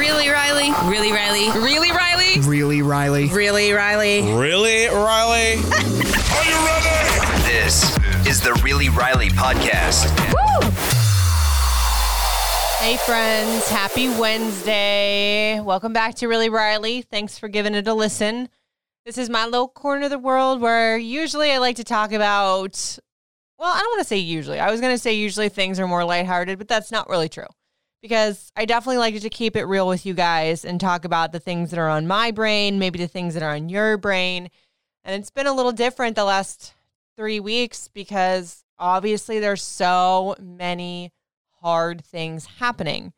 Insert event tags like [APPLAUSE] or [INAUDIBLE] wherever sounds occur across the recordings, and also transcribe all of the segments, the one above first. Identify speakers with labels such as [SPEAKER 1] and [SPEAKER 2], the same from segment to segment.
[SPEAKER 1] Really, Riley? Really, Riley? Really, Riley?
[SPEAKER 2] Really, Riley?
[SPEAKER 1] Really, Riley?
[SPEAKER 3] Really, Riley? [LAUGHS] Are you ready?
[SPEAKER 4] This is the Really Riley podcast.
[SPEAKER 5] Hey, friends. Happy Wednesday. Welcome back to Really Riley. Thanks for giving it a listen. This is my little corner of the world where usually I like to talk about, well, I don't want to say usually. I was going to say usually things are more lighthearted, but that's not really true because I definitely like to keep it real with you guys and talk about the things that are on my brain, maybe the things that are on your brain. And it's been a little different the last three weeks because obviously there's so many hard things happening.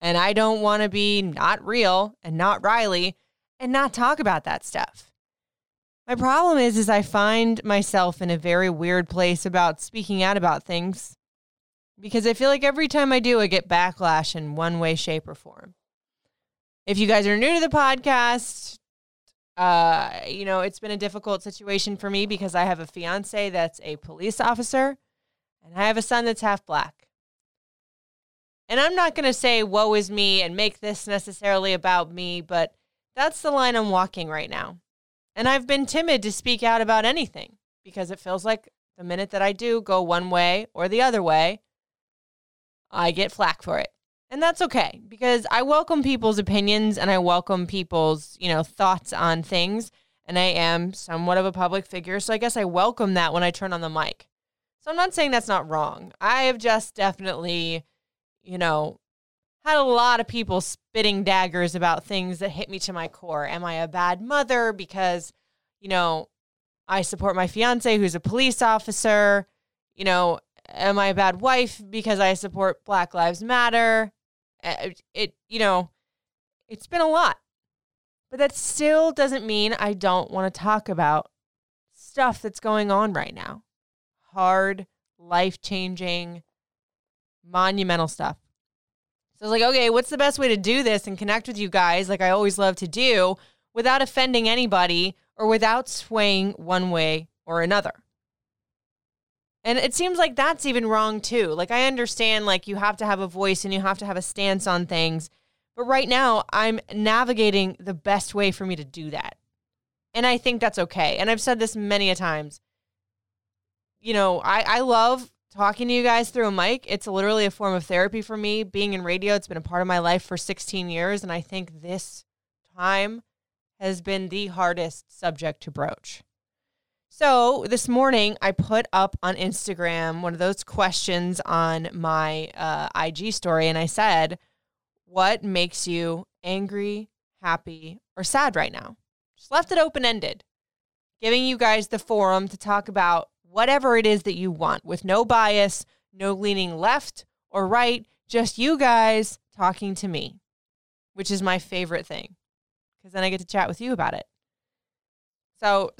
[SPEAKER 5] And I don't want to be not real and not Riley and not talk about that stuff. My problem is is I find myself in a very weird place about speaking out about things because I feel like every time I do I get backlash in one way shape or form. If you guys are new to the podcast, uh, you know, it's been a difficult situation for me because I have a fiance that's a police officer and I have a son that's half black. And I'm not going to say woe is me and make this necessarily about me, but that's the line I'm walking right now. And I've been timid to speak out about anything because it feels like the minute that I do go one way or the other way, I get flack for it. And that's okay because I welcome people's opinions and I welcome people's, you know, thoughts on things. And I am somewhat of a public figure. So I guess I welcome that when I turn on the mic. So I'm not saying that's not wrong. I have just definitely, you know, had a lot of people spitting daggers about things that hit me to my core. Am I a bad mother because, you know, I support my fiance who's a police officer? You know, am I a bad wife because I support Black Lives Matter? It, uh, it you know, it's been a lot. But that still doesn't mean I don't want to talk about stuff that's going on right now. Hard, life-changing, monumental stuff. So I was like, okay, what's the best way to do this and connect with you guys like I always love to do without offending anybody or without swaying one way or another? And it seems like that's even wrong too. Like I understand like you have to have a voice and you have to have a stance on things. But right now, I'm navigating the best way for me to do that. And I think that's okay. And I've said this many a times. You know, I, I love talking to you guys through a mic. It's literally a form of therapy for me. Being in radio, it's been a part of my life for 16 years. And I think this time has been the hardest subject to broach. So this morning, I put up on Instagram one of those questions on my uh, IG story, and I said, What makes you angry, happy, or sad right now? Just left it open ended, giving you guys the forum to talk about whatever it is that you want with no bias, no leaning left or right, just you guys talking to me, which is my favorite thing because then I get to chat with you about it. So,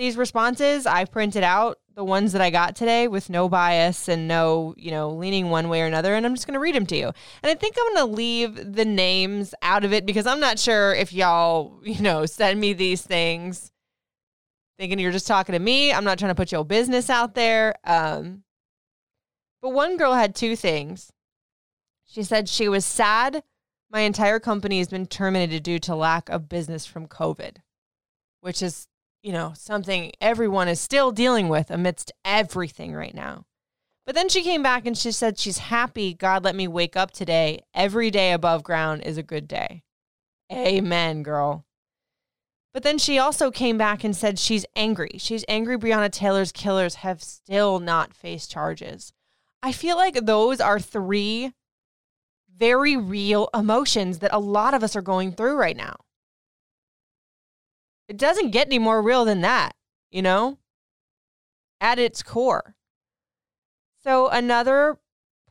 [SPEAKER 5] these responses I printed out the ones that I got today with no bias and no, you know, leaning one way or another. And I'm just going to read them to you. And I think I'm going to leave the names out of it because I'm not sure if y'all, you know, send me these things thinking you're just talking to me. I'm not trying to put your business out there. Um, but one girl had two things. She said she was sad my entire company has been terminated due to lack of business from COVID, which is you know, something everyone is still dealing with amidst everything right now. But then she came back and she said she's happy God let me wake up today. Every day above ground is a good day. Amen, girl. But then she also came back and said she's angry. She's angry Breonna Taylor's killers have still not faced charges. I feel like those are three very real emotions that a lot of us are going through right now. It doesn't get any more real than that, you know, at its core. So, another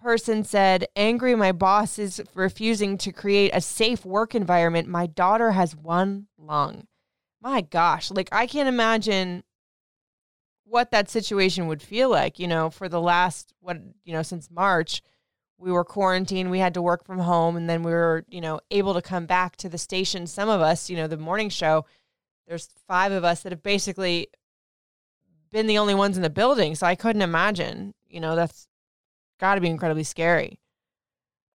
[SPEAKER 5] person said, angry my boss is refusing to create a safe work environment. My daughter has one lung. My gosh, like I can't imagine what that situation would feel like, you know, for the last what, you know, since March, we were quarantined, we had to work from home and then we were, you know, able to come back to the station. Some of us, you know, the morning show, there's five of us that have basically been the only ones in the building. So I couldn't imagine, you know, that's got to be incredibly scary.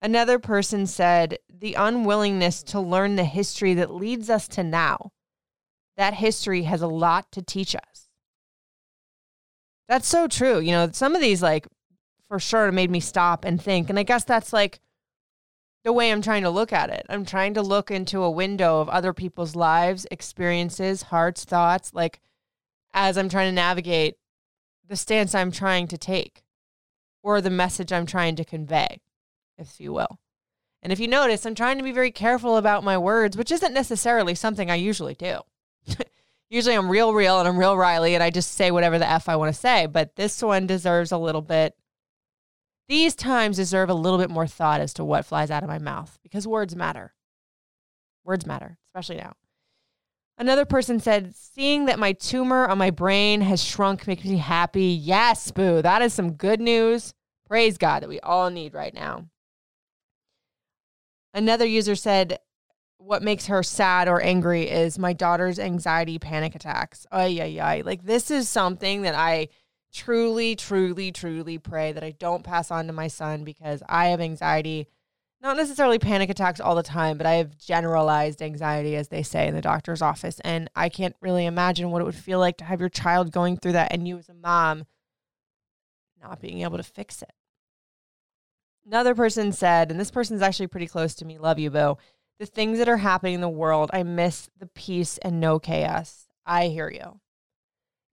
[SPEAKER 5] Another person said, the unwillingness to learn the history that leads us to now. That history has a lot to teach us. That's so true. You know, some of these, like, for sure made me stop and think. And I guess that's like the way I'm trying to look at it. I'm trying to look into a window of other people's lives, experiences, hearts, thoughts, like, as I'm trying to navigate the stance I'm trying to take or the message I'm trying to convey, if you will. And if you notice, I'm trying to be very careful about my words, which isn't necessarily something I usually do. [LAUGHS] usually I'm real, real, and I'm real Riley, and I just say whatever the F I want to say. But this one deserves a little bit, these times deserve a little bit more thought as to what flies out of my mouth because words matter. Words matter, especially now. Another person said, seeing that my tumor on my brain has shrunk makes me happy. Yes, boo. That is some good news. Praise God that we all need right now. Another user said, what makes her sad or angry is my daughter's anxiety panic attacks. Ay, ay, ay. Like, this is something that I truly, truly, truly pray that I don't pass on to my son because I have anxiety not necessarily panic attacks all the time, but I have generalized anxiety, as they say in the doctor's office. And I can't really imagine what it would feel like to have your child going through that and you, as a mom, not being able to fix it. Another person said, and this person's actually pretty close to me, love you, Boo. The things that are happening in the world, I miss the peace and no chaos. I hear you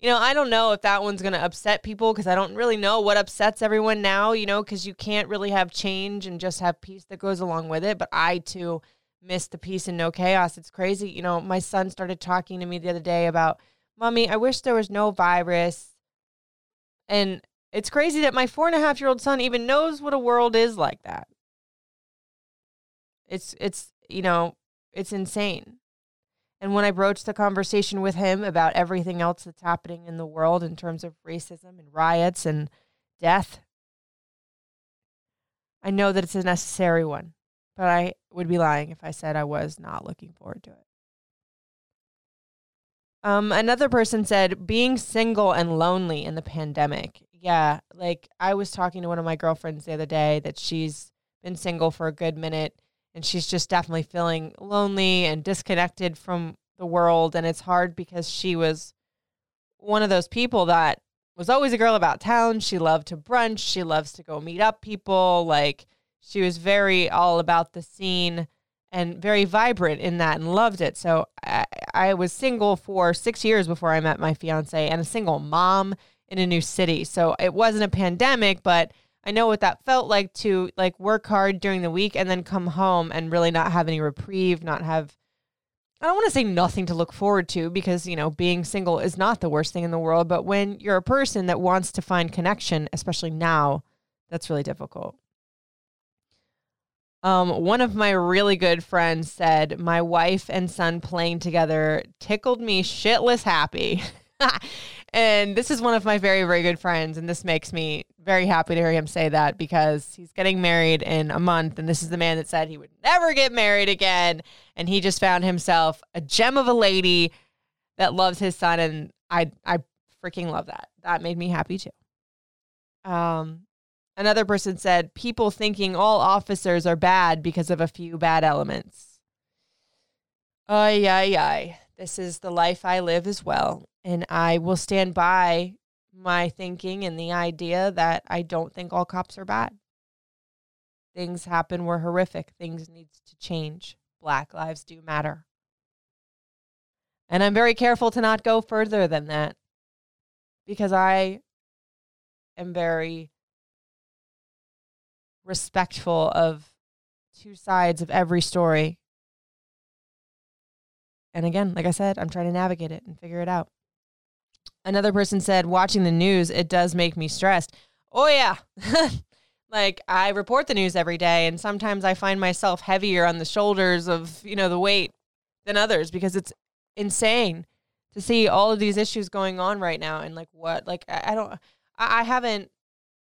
[SPEAKER 5] you know, I don't know if that one's going to upset people because I don't really know what upsets everyone now, you know, because you can't really have change and just have peace that goes along with it. But I too miss the peace and no chaos. It's crazy. You know, my son started talking to me the other day about, Mommy, I wish there was no virus. And it's crazy that my four and a half year old son even knows what a world is like that. It's, it's, you know, it's insane. And when I broached the conversation with him about everything else that's happening in the world in terms of racism and riots and death, I know that it's a necessary one, but I would be lying if I said I was not looking forward to it. Um, another person said being single and lonely in the pandemic. Yeah, like I was talking to one of my girlfriends the other day that she's been single for a good minute and she's just definitely feeling lonely and disconnected from the world. And it's hard because she was one of those people that was always a girl about town. She loved to brunch. She loves to go meet up people. Like she was very all about the scene and very vibrant in that and loved it. So I, I was single for six years before i met my fiance and a single mom in a new city. So it wasn't a pandemic but I know what that felt like to like work hard during the week and then come home and really not have any reprieve, not have I don't want to say nothing to look forward to because, you know, being single is not the worst thing in the world, but when you're a person that wants to find connection, especially now, that's really difficult. Um, one of my really good friends said, My wife and son playing together tickled me shitless happy. [LAUGHS] and this is one of my very, very good friends. And this makes me very happy to hear him say that because he's getting married in a month. And this is the man that said he would never get married again. And he just found himself a gem of a lady that loves his son. And I, I freaking love that. That made me happy too. Um, another person said, people thinking all officers are bad because of a few bad elements. Ay, ay, ay. This is the life I live as well. And I will stand by my thinking and the idea that I don't think all cops are bad. Things happen were horrific. Things needs to change. Black lives do matter. And I'm very careful to not go further than that because I am very respectful of two sides of every story. And again, like I said, I'm trying to navigate it and figure it out. Another person said, watching the news, it does make me stressed. Oh, yeah. [LAUGHS] Like I report the news every day and sometimes I find myself heavier on the shoulders of, you know, the weight than others because it's insane to see all of these issues going on right now and like what like I, I don't I, I haven't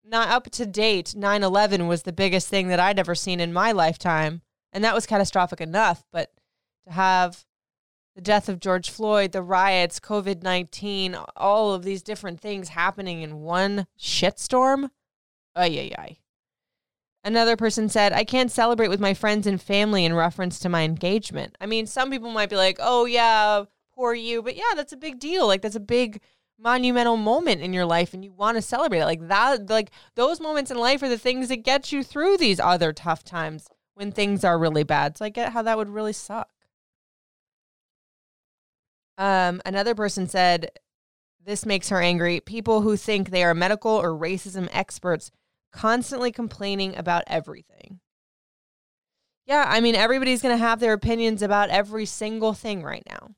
[SPEAKER 5] not up to date 9-11 was the biggest thing that i'd ever seen in my lifetime and that was catastrophic enough but to have the death of george floyd the riots covid-19 all of these different things happening in one shitstorm ay ay ay Another person said, I can't celebrate with my friends and family in reference to my engagement. I mean, some people might be like, oh, yeah, poor you. But yeah, that's a big deal. Like, that's a big monumental moment in your life and you want to celebrate it. Like, that, like, those moments in life are the things that get you through these other tough times when things are really bad. So I get how that would really suck. Um, another person said, this makes her angry. People who think they are medical or racism experts constantly complaining about everything. Yeah, I mean, everybody's going to have their opinions about every single thing right now.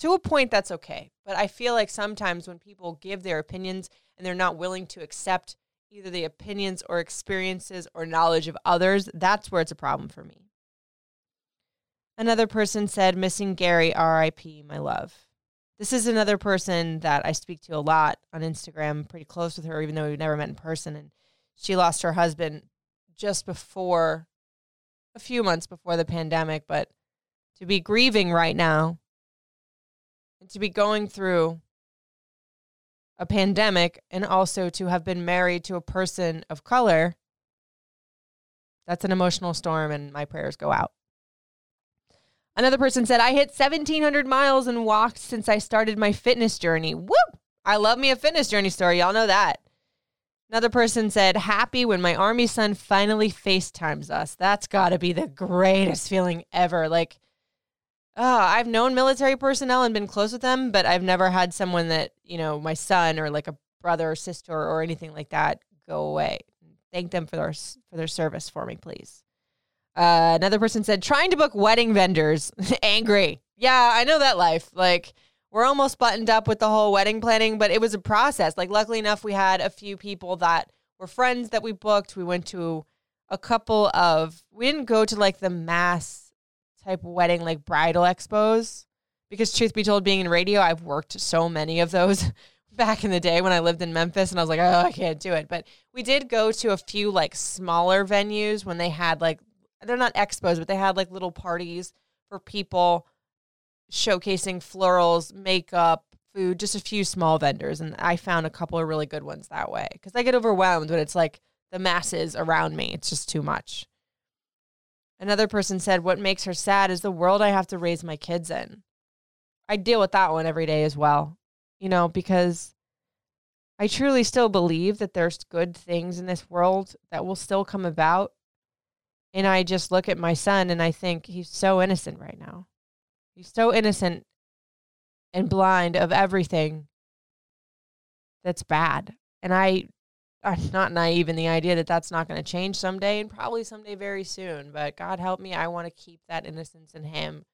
[SPEAKER 5] To a point, that's okay. But I feel like sometimes when people give their opinions and they're not willing to accept either the opinions or experiences or knowledge of others, that's where it's a problem for me. Another person said, Missing Gary, RIP, my love. This is another person that I speak to a lot on Instagram, pretty close with her, even though we've never met in person. And she lost her husband just before, a few months before the pandemic. But to be grieving right now and to be going through a pandemic and also to have been married to a person of color, that's an emotional storm, and my prayers go out. Another person said, I hit 1,700 miles and walked since I started my fitness journey. Whoop! I love me a fitness journey story. Y'all know that. Another person said, Happy when my army son finally FaceTimes us. That's got to be the greatest feeling ever. Like, oh, I've known military personnel and been close with them, but I've never had someone that, you know, my son or like a brother or sister or anything like that go away. Thank them for their, for their service for me, please. Uh, another person said, trying to book wedding vendors. [LAUGHS] Angry. Yeah, I know that life. Like, we're almost buttoned up with the whole wedding planning, but it was a process. Like, luckily enough, we had a few people that were friends that we booked. We went to a couple of, we didn't go to like the mass type wedding, like bridal expos, because truth be told, being in radio, I've worked so many of those [LAUGHS] back in the day when I lived in Memphis and I was like, oh, I can't do it. But we did go to a few like smaller venues when they had like they're not expos, but they had like little parties for people showcasing florals, makeup, food, just a few small vendors. And I found a couple of really good ones that way because I get overwhelmed when it's like the masses around me. It's just too much. Another person said, What makes her sad is the world I have to raise my kids in. I deal with that one every day as well, you know, because I truly still believe that there's good things in this world that will still come about and I just look at my son and I think he's so innocent right now. He's so innocent and blind of everything that's bad. And I, I'm not naive in the idea that that's not going to change someday and probably someday very soon. But God help me, I want to keep that innocence in him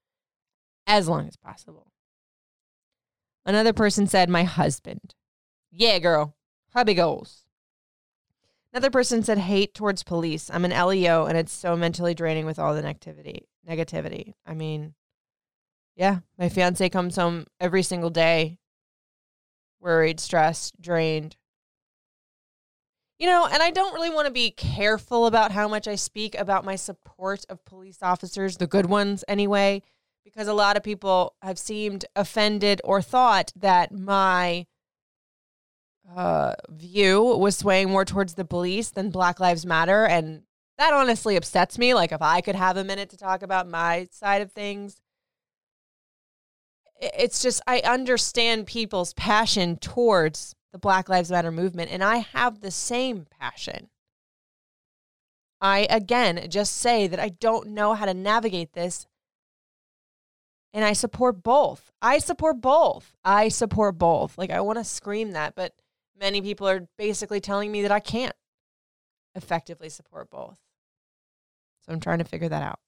[SPEAKER 5] as long as possible. Another person said, My husband. Yeah, girl. Hubby goals. Another person said hate towards police. I'm an LEO and it's so mentally draining with all the negativity. Negativity. I mean, yeah, my fiance comes home every single day worried, stressed, drained. You know, and I don't really want to be careful about how much I speak about my support of police officers, the good ones anyway, because a lot of people have seemed offended or thought that my uh, view was swaying more towards the police than Black Lives Matter. And that honestly upsets me. Like, if I could have a minute to talk about my side of things, it's just, I understand people's passion towards the Black Lives Matter movement, and I have the same passion. I, again, just say that I don't know how to navigate this. And I support both. I support both. I support both. Like, I want to scream that, but many people are basically telling me that I can't effectively support both. So I'm trying to figure that out.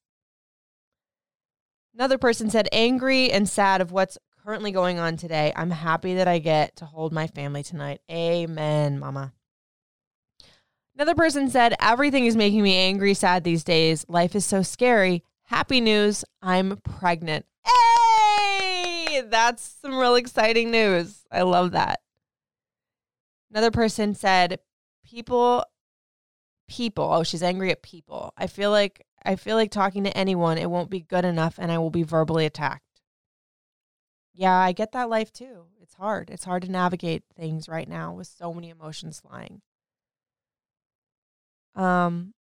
[SPEAKER 5] Another person said, angry and sad of what's currently going on today. I'm happy that I get to hold my family tonight. Amen, mama. Another person said, Everything is making me angry, sad these days. Life is so scary. Happy news, I'm pregnant. Hey, that's some real exciting news. I love that. Another person said, People, people. Oh, she's angry at people. I feel like, I feel like talking to anyone, it won't be good enough and I will be verbally attacked. Yeah, I get that life too. It's hard. It's hard to navigate things right now with so many emotions flying. Um,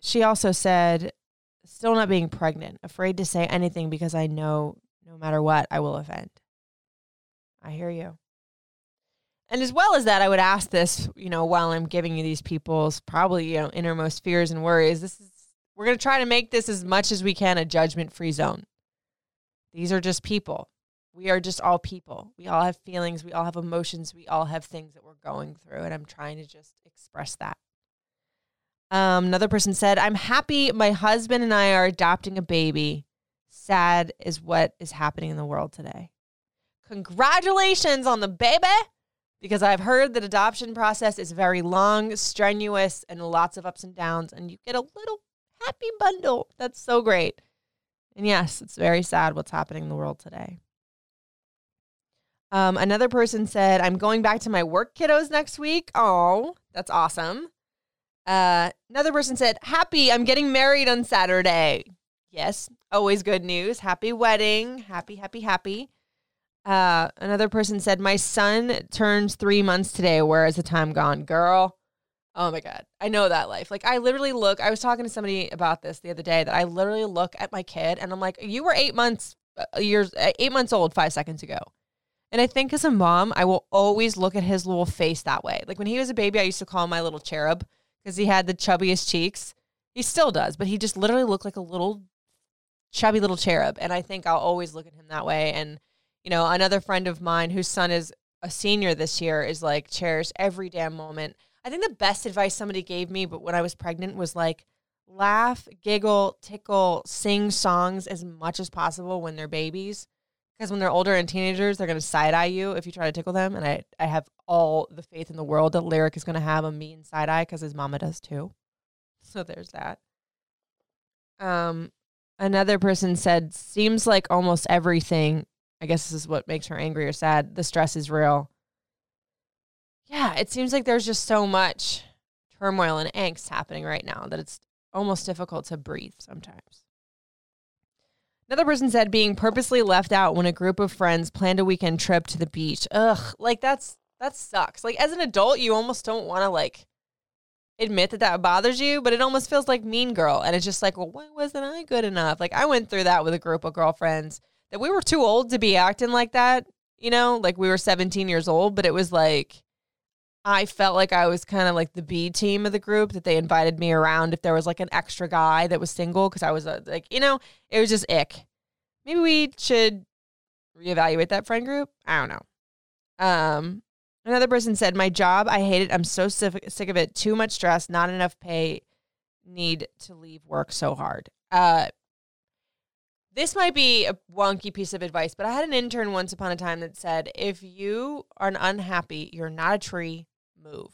[SPEAKER 5] she also said, still not being pregnant, afraid to say anything because I know no matter what, I will offend. I hear you. And as well as that, I would ask this, you know, while I'm giving you these people's probably, you know, innermost fears and worries. This is, we're going to try to make this as much as we can a judgment free zone. These are just people. We are just all people. We all have feelings. We all have emotions. We all have things that we're going through. And I'm trying to just express that. Um, another person said, I'm happy my husband and I are adopting a baby. Sad is what is happening in the world today. Congratulations on the baby, because I've heard that adoption process is very long, strenuous, and lots of ups and downs, and you get a little happy bundle. That's so great. And yes, it's very sad what's happening in the world today. Um, another person said, I'm going back to my work kiddos next week. Oh, that's awesome. Uh, another person said, Happy, I'm getting married on Saturday. Yes, always good news. Happy wedding. Happy, happy, happy. Uh, another person said, My son turns three months today. Where is the time gone? Girl, oh my God. I know that life. Like, I literally look, I was talking to somebody about this the other day that I literally look at my kid and I'm like, You were eight months, uh, years, eight months old five seconds ago. And I think as a mom, I will always look at his little face that way. Like when he was a baby, I used to call him my little cherub because he had the chubbiest cheeks. He still does, but he just literally looked like a little chubby little cherub. And I think I'll always look at him that way. And, you know, another friend of mine whose son is a senior this year is like, cherish every damn moment. I think the best advice somebody gave me, but when I was pregnant, was like, laugh, giggle, tickle, sing songs as much as possible when they're babies because when they're older and teenagers, they're going to side eye you if you try to tickle them. And I, I have all the faith in the world that Lyric is going to have a mean side eye because his mama does too. So there's that. Um, another person said, seems like almost everything. I guess this is what makes her angry or sad. The stress is real. Yeah, it seems like there's just so much turmoil and angst happening right now that it's almost difficult to breathe sometimes. Another person said being purposely left out when a group of friends planned a weekend trip to the beach. Ugh, like that's that sucks. Like as an adult, you almost don't want to like admit that that bothers you, but it almost feels like mean girl. And it's just like, well, why wasn't I good enough? Like I went through that with a group of girlfriends that we were too old to be acting like that. You know, like we were 17 years old, but it was like I felt like I was kind of like the B team of the group that they invited me around if there was like an extra guy that was single because I was uh, like, you know, it was just ick. Maybe we should reevaluate that friend group. I don't know. Um, another person said, "My job, I hate it. I'm so sick, sick of it. Too much stress, not enough pay. Need to leave work so hard." Uh, this might be a wonky piece of advice, but I had an intern once upon a time that said, "If you are unhappy, you're not a tree move.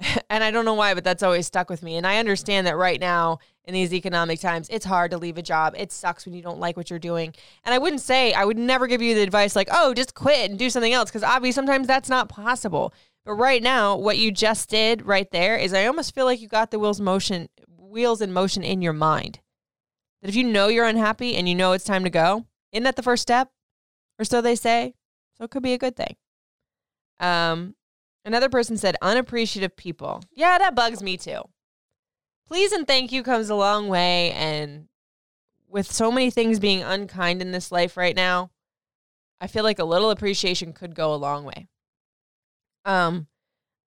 [SPEAKER 5] [LAUGHS] and I don't know why, but that's always stuck with me. And I understand that right now in these economic times, it's hard to leave a job. It sucks when you don't like what you're doing. And I wouldn't say, I would never give you the advice like, oh, just quit and do something else, because obviously sometimes that's not possible. But right now, what you just did right there is I almost feel like you got the wheels motion wheels in motion in your mind. That if you know you're unhappy and you know it's time to go, isn't that the first step? Or so they say. So it could be a good thing. Um, another person said unappreciative people. Yeah, that bugs me too. Please and thank you comes a long way, and with so many things being unkind in this life right now, I feel like a little appreciation could go a long way. Um,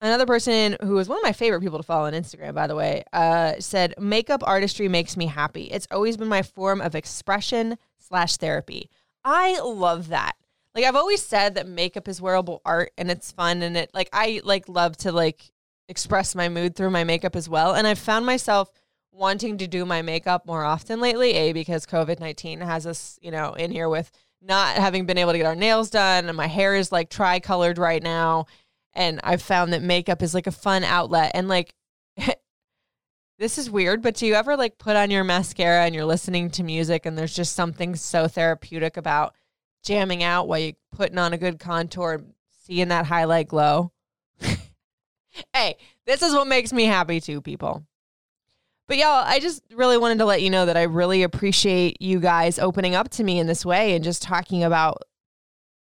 [SPEAKER 5] another person who is one of my favorite people to follow on Instagram, by the way, uh, said makeup artistry makes me happy. It's always been my form of expression slash therapy. I love that like I've always said that makeup is wearable art and it's fun and it like I like love to like express my mood through my makeup as well. And I've found myself wanting to do my makeup more often lately, A, because COVID 19 has us, you know, in here with not having been able to get our nails done and my hair is like tri colored right now. And I've found that makeup is like a fun outlet. And like, [LAUGHS] this is weird, but do you ever like put on your mascara and you're listening to music and there's just something so therapeutic about jamming out while you're putting on a good contour seeing that highlight glow? [LAUGHS] hey, this is what makes me happy too, people. But y'all, I just really wanted to let you know that I really appreciate you guys opening up to me in this way and just talking about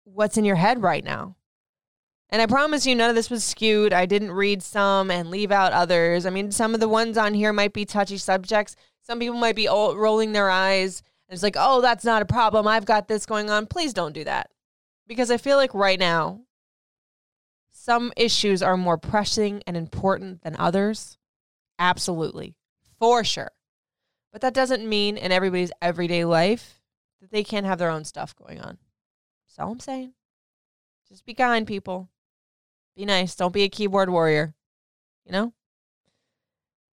[SPEAKER 5] what's in your head right now. And I promise you, none of this was skewed. I didn't read some and leave out others. I mean, some of the ones on here might be touchy subjects. Some people might be rolling their eyes. And it's like, oh, that's not a problem. I've got this going on. Please don't do that. Because I feel like right now, some issues are more pressing and important than others. Absolutely. For sure. But that doesn't mean in everybody's everyday life that they can't have their own stuff going on. All I'm saying. Just be kind, people. Be nice. Don't be a keyboard warrior. You know?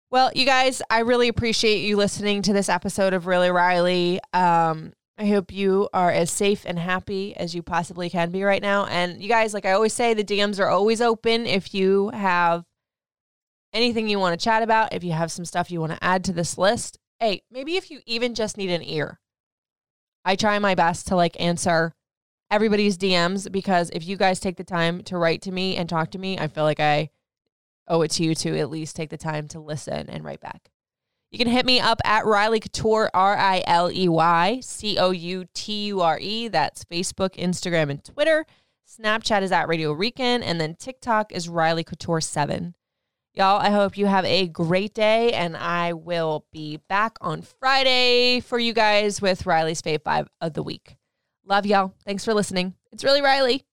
[SPEAKER 5] Well, you guys, I really appreciate you listening to this episode of Really Riley. Um, I hope you are as safe and happy as you possibly can be right now. And you guys, like I always say, the DMs are always open if you have anything you want to chat about, if you have some stuff you want to add to this list. Hey, maybe if you even just need an ear. I try my best to like answer everybody's DMs because if you guys take the time to write to me and talk to me, I feel like I owe it to you to at least take the time to listen and write back. You can hit me up at Riley Couture, R I L E Y C O U T U R E. That's Facebook, Instagram, and Twitter. Snapchat is at Radio Rican, and then TikTok is Riley Couture 7. Y'all, I hope you have a great day, and I will be back on Friday for you guys with Riley's Fave 5 of the week. Love y'all. Thanks for listening. It's really Riley.